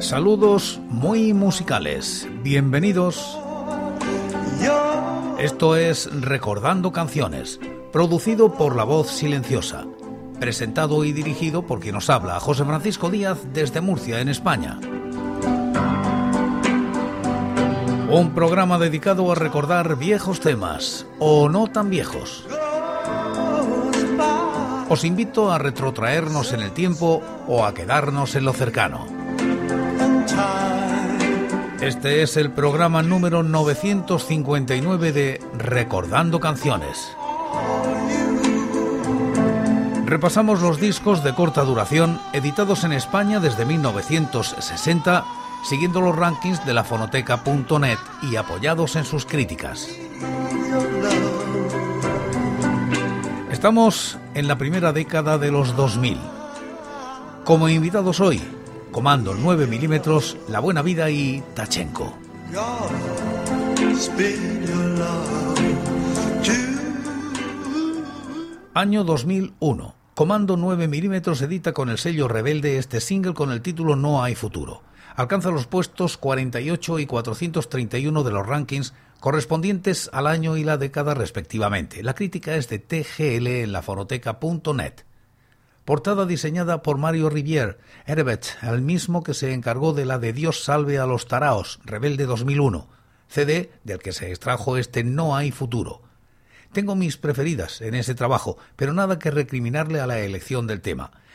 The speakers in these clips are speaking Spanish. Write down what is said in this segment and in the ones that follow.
Saludos muy musicales. Bienvenidos. Esto es Recordando Canciones, producido por La Voz Silenciosa, presentado y dirigido por quien nos habla, José Francisco Díaz, desde Murcia, en España. Un programa dedicado a recordar viejos temas, o no tan viejos. Os invito a retrotraernos en el tiempo o a quedarnos en lo cercano. Este es el programa número 959 de Recordando Canciones. Repasamos los discos de corta duración editados en España desde 1960, siguiendo los rankings de la fonoteca.net y apoyados en sus críticas. Estamos en la primera década de los 2000. Como invitados hoy, Comando 9 milímetros, La Buena Vida y Tachenko. Año 2001. Comando 9 milímetros edita con el sello Rebelde este single con el título No hay futuro. Alcanza los puestos 48 y 431 de los rankings correspondientes al año y la década respectivamente. La crítica es de TGL en la fonoteca.net. Portada diseñada por Mario Rivier, Herbert, el mismo que se encargó de la de Dios salve a los taraos, Rebelde 2001, CD del que se extrajo este No hay futuro. Tengo mis preferidas en ese trabajo, pero nada que recriminarle a la elección del tema.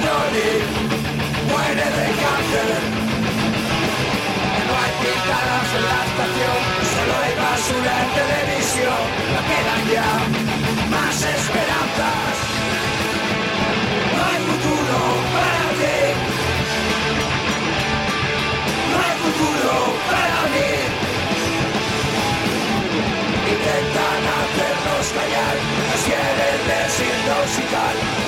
Muere de cáncer. No hay pintadas en la estación, solo hay basura en televisión. No quedan ya más esperanzas. No hay futuro para ti. No hay futuro para mí. Intentan hacernos callar, nos quieren desintoxicar.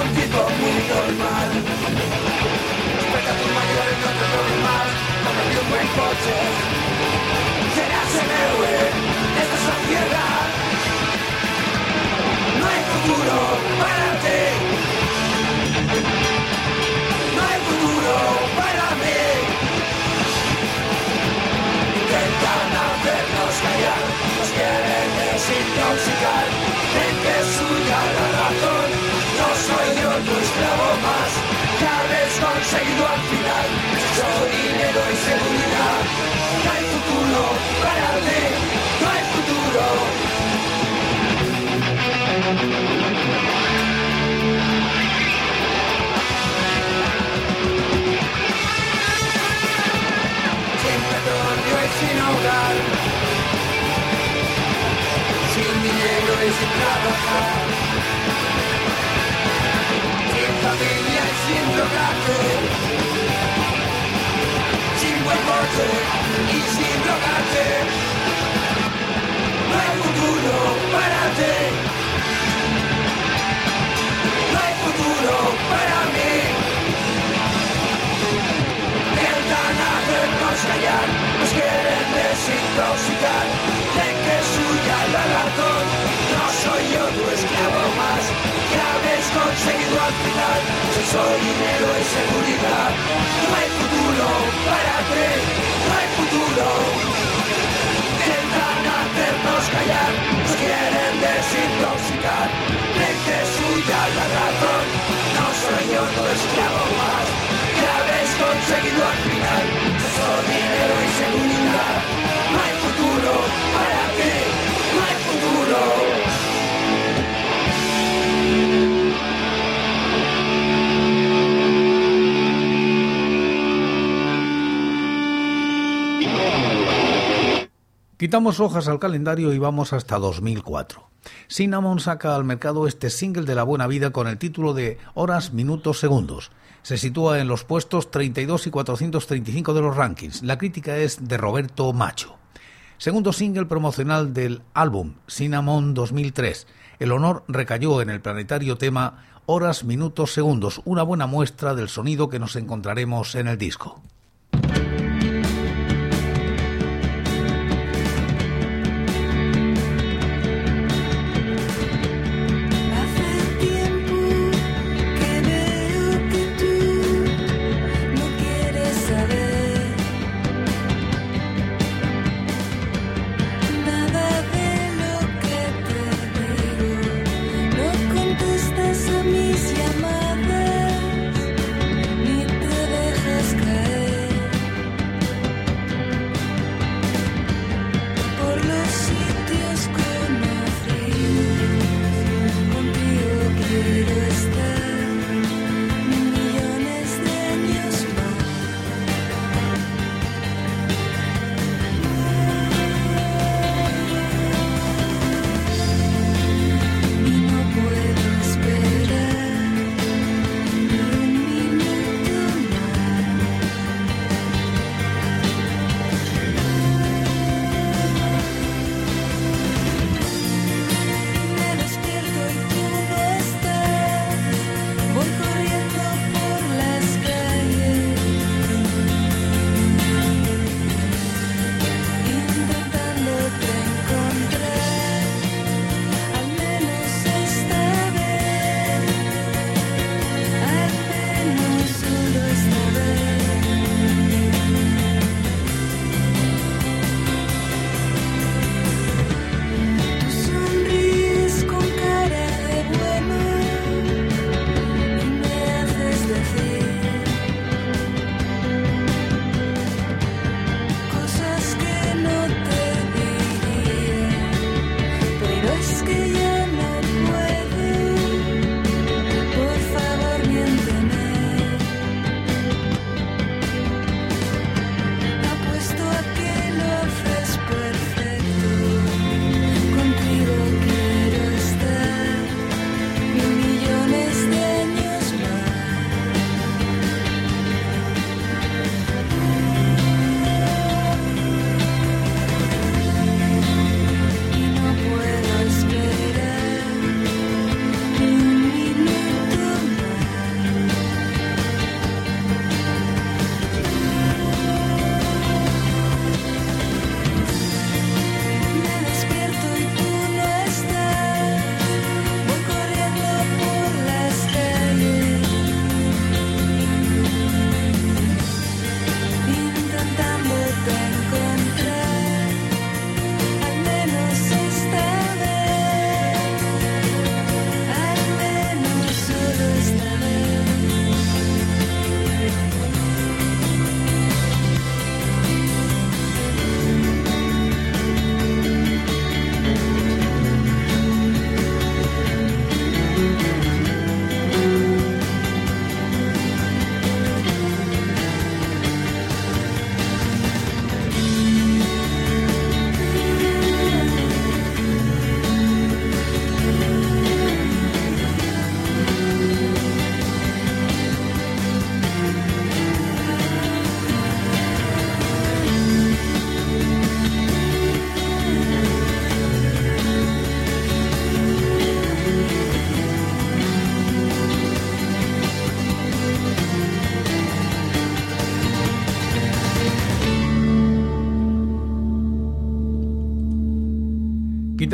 un tipo muy normal. Respeta a tus mayores, no te más, cómprate un buen coche serás el héroe de esta sociedad. No hay futuro para ti. No hay futuro para mí. Intentan hacernos callar, nos quieren desintoxicar. Sin familia y sin drogarte, sin buen porte y sin drogarte. No hay futuro para ti. No hay futuro para mí. Intentan hacernos callar, nos quieren desintoxicar. Dinero y seguridad. No hay futuro para ti, no hay futuro. Intentan hacernos callar, nos quieren desintoxicar. Mente suya la razón, no soy otro esclavo más. Ya habéis conseguido al. Quitamos hojas al calendario y vamos hasta 2004. Cinnamon saca al mercado este single de la buena vida con el título de Horas, Minutos, Segundos. Se sitúa en los puestos 32 y 435 de los rankings. La crítica es de Roberto Macho. Segundo single promocional del álbum Cinnamon 2003. El honor recayó en el planetario tema Horas, Minutos, Segundos, una buena muestra del sonido que nos encontraremos en el disco.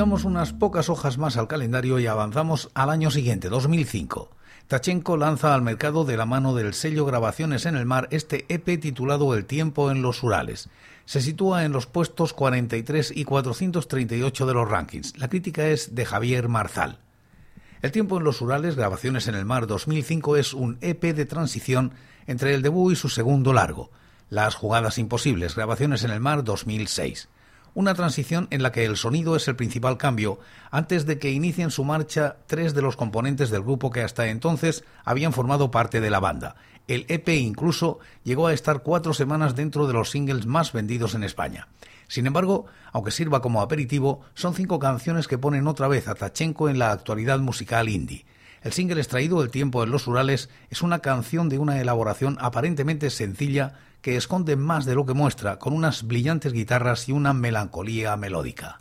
Quitamos unas pocas hojas más al calendario y avanzamos al año siguiente, 2005. Tachenko lanza al mercado de la mano del sello Grabaciones en el Mar este EP titulado El tiempo en los Urales. Se sitúa en los puestos 43 y 438 de los rankings. La crítica es de Javier Marzal. El tiempo en los Urales, Grabaciones en el Mar 2005 es un EP de transición entre el debut y su segundo largo. Las jugadas imposibles, Grabaciones en el Mar 2006 una transición en la que el sonido es el principal cambio, antes de que inicien su marcha tres de los componentes del grupo que hasta entonces habían formado parte de la banda. El EP incluso llegó a estar cuatro semanas dentro de los singles más vendidos en España. Sin embargo, aunque sirva como aperitivo, son cinco canciones que ponen otra vez a Tachenko en la actualidad musical indie. El single extraído El tiempo en los Urales es una canción de una elaboración aparentemente sencilla que esconde más de lo que muestra, con unas brillantes guitarras y una melancolía melódica.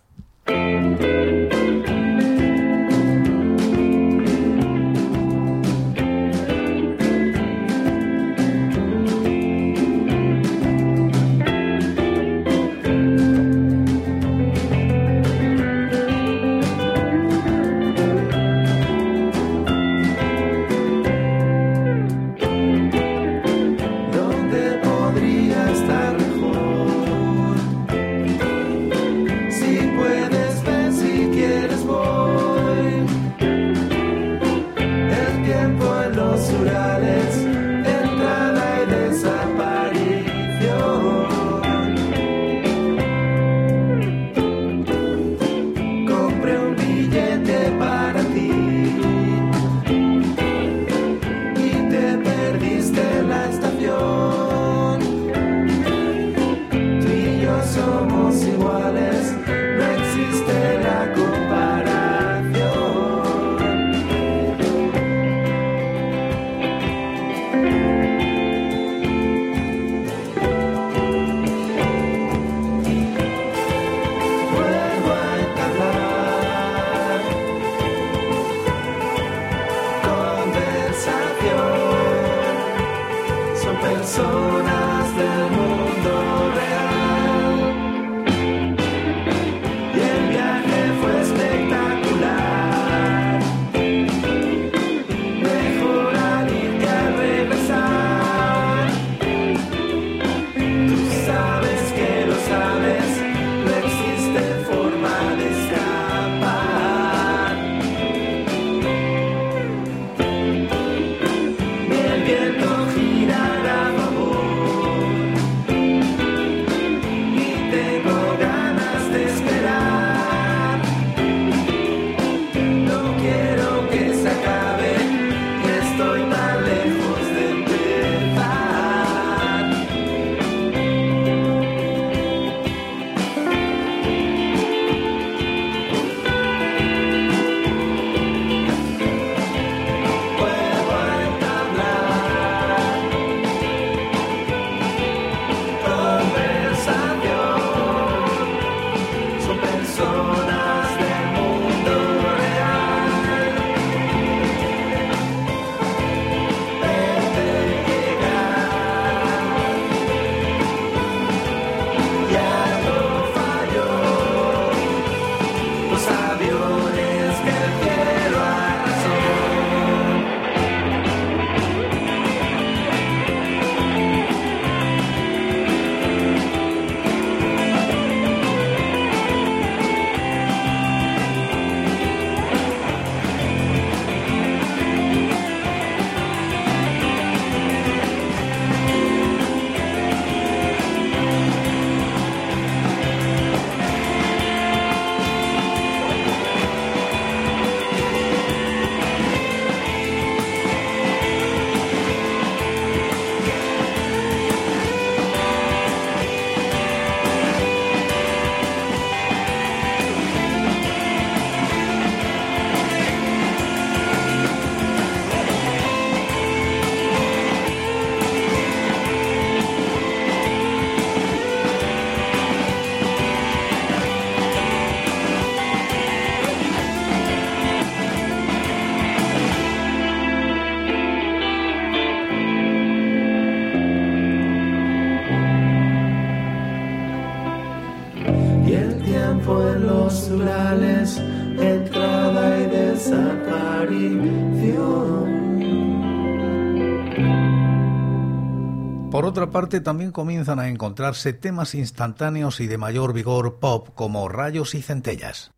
Parte, también comienzan a encontrarse temas instantáneos y de mayor vigor pop como Rayos y Centellas.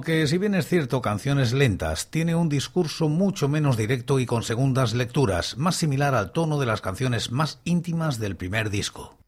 aunque si bien es cierto canciones lentas, tiene un discurso mucho menos directo y con segundas lecturas, más similar al tono de las canciones más íntimas del primer disco.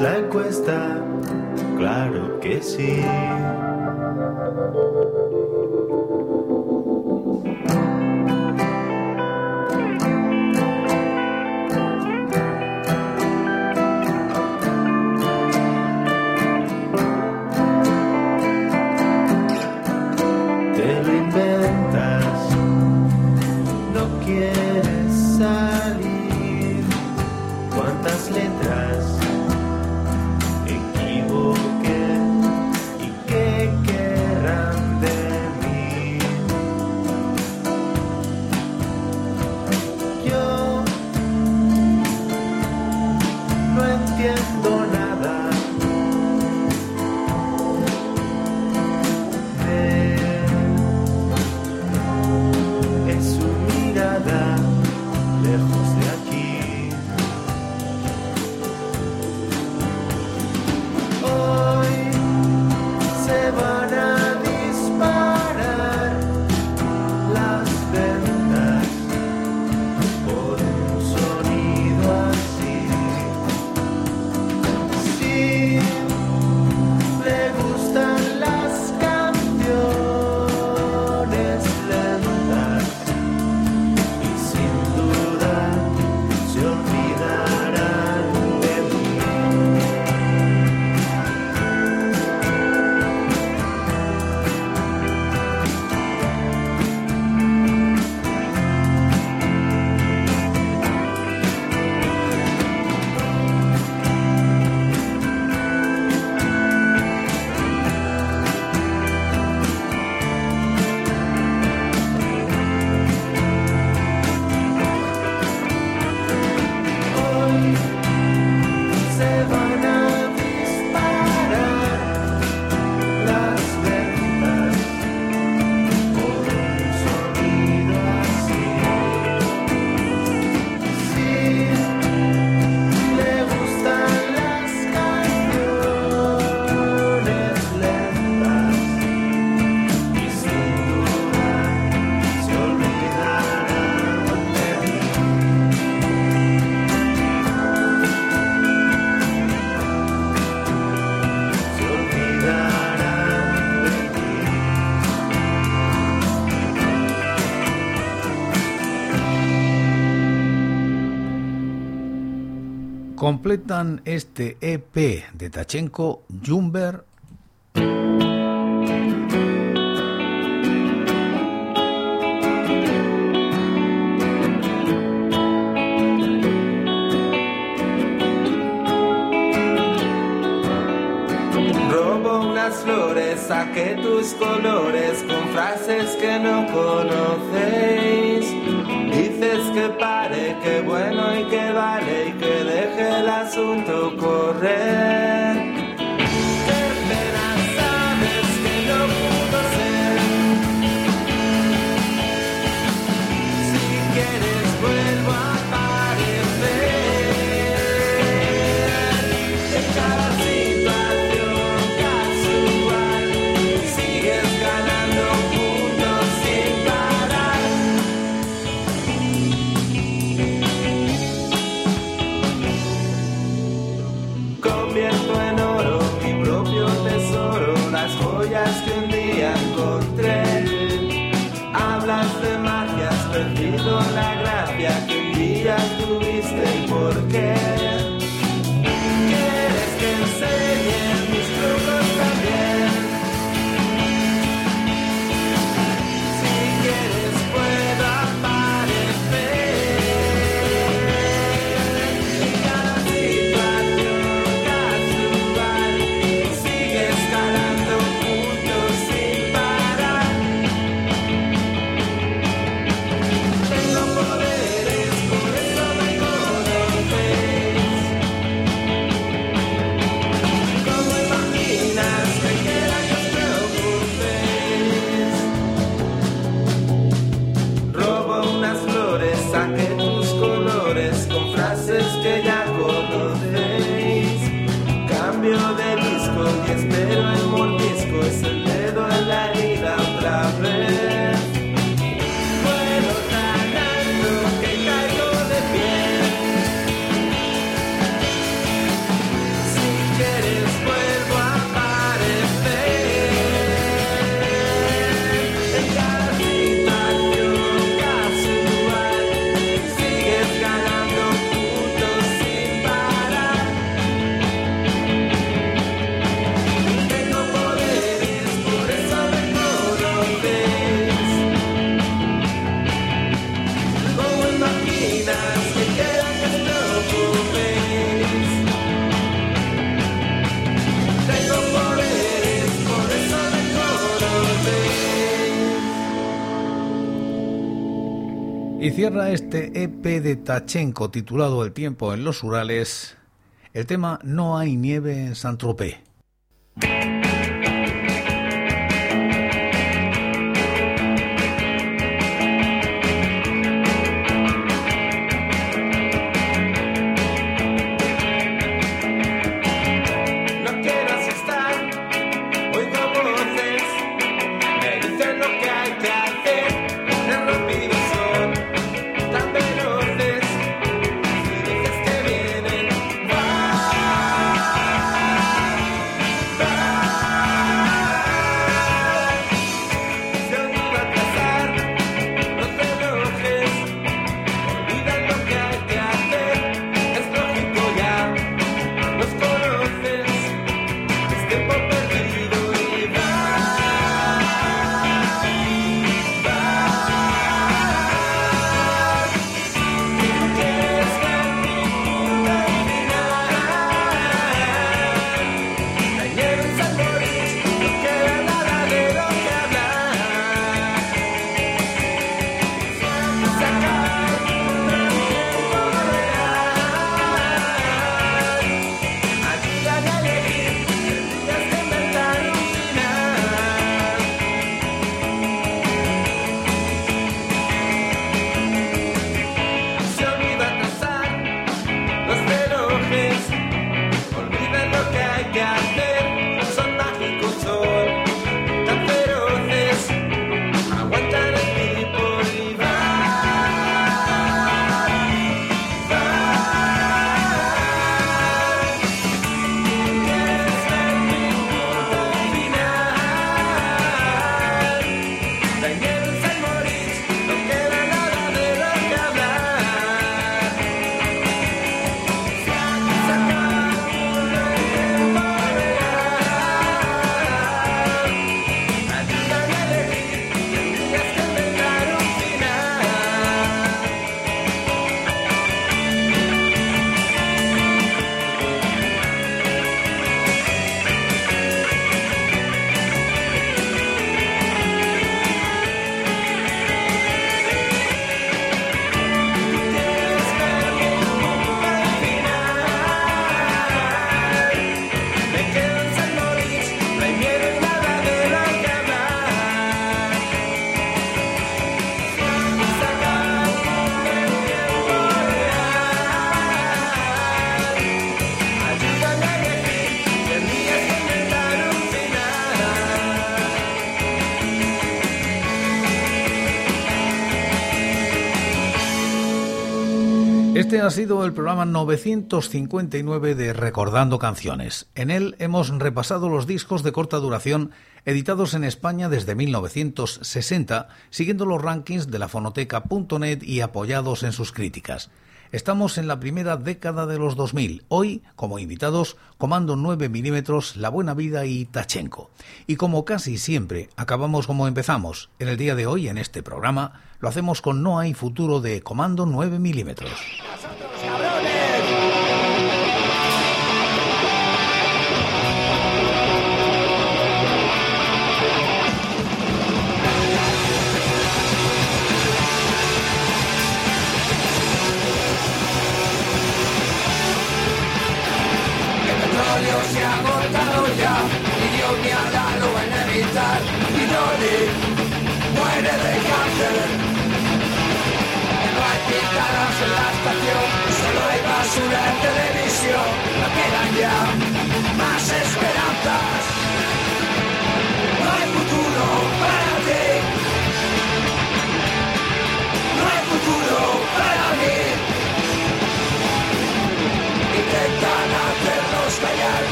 la encuesta? Claro que sí. Completan este EP de Tachenko, Jumber saque tus colores con frases que no conocéis. Dices que pare, que bueno y que vale y que deje el asunto correr. Cierra este EP de Tachenko titulado El tiempo en los Urales, el tema No hay nieve en Saint-Tropez. Este ha sido el programa 959 de Recordando Canciones. En él hemos repasado los discos de corta duración editados en España desde 1960, siguiendo los rankings de la fonoteca.net y apoyados en sus críticas. Estamos en la primera década de los 2000. Hoy, como invitados, Comando 9 milímetros, La Buena Vida y Tachenko. Y como casi siempre, acabamos como empezamos. En el día de hoy, en este programa, lo hacemos con No hay futuro de Comando 9 milímetros.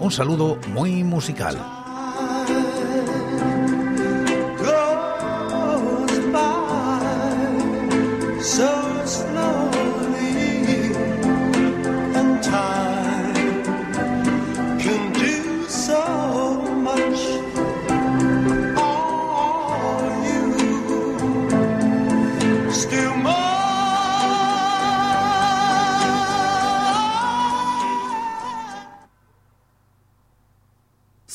Un saludo muy musical.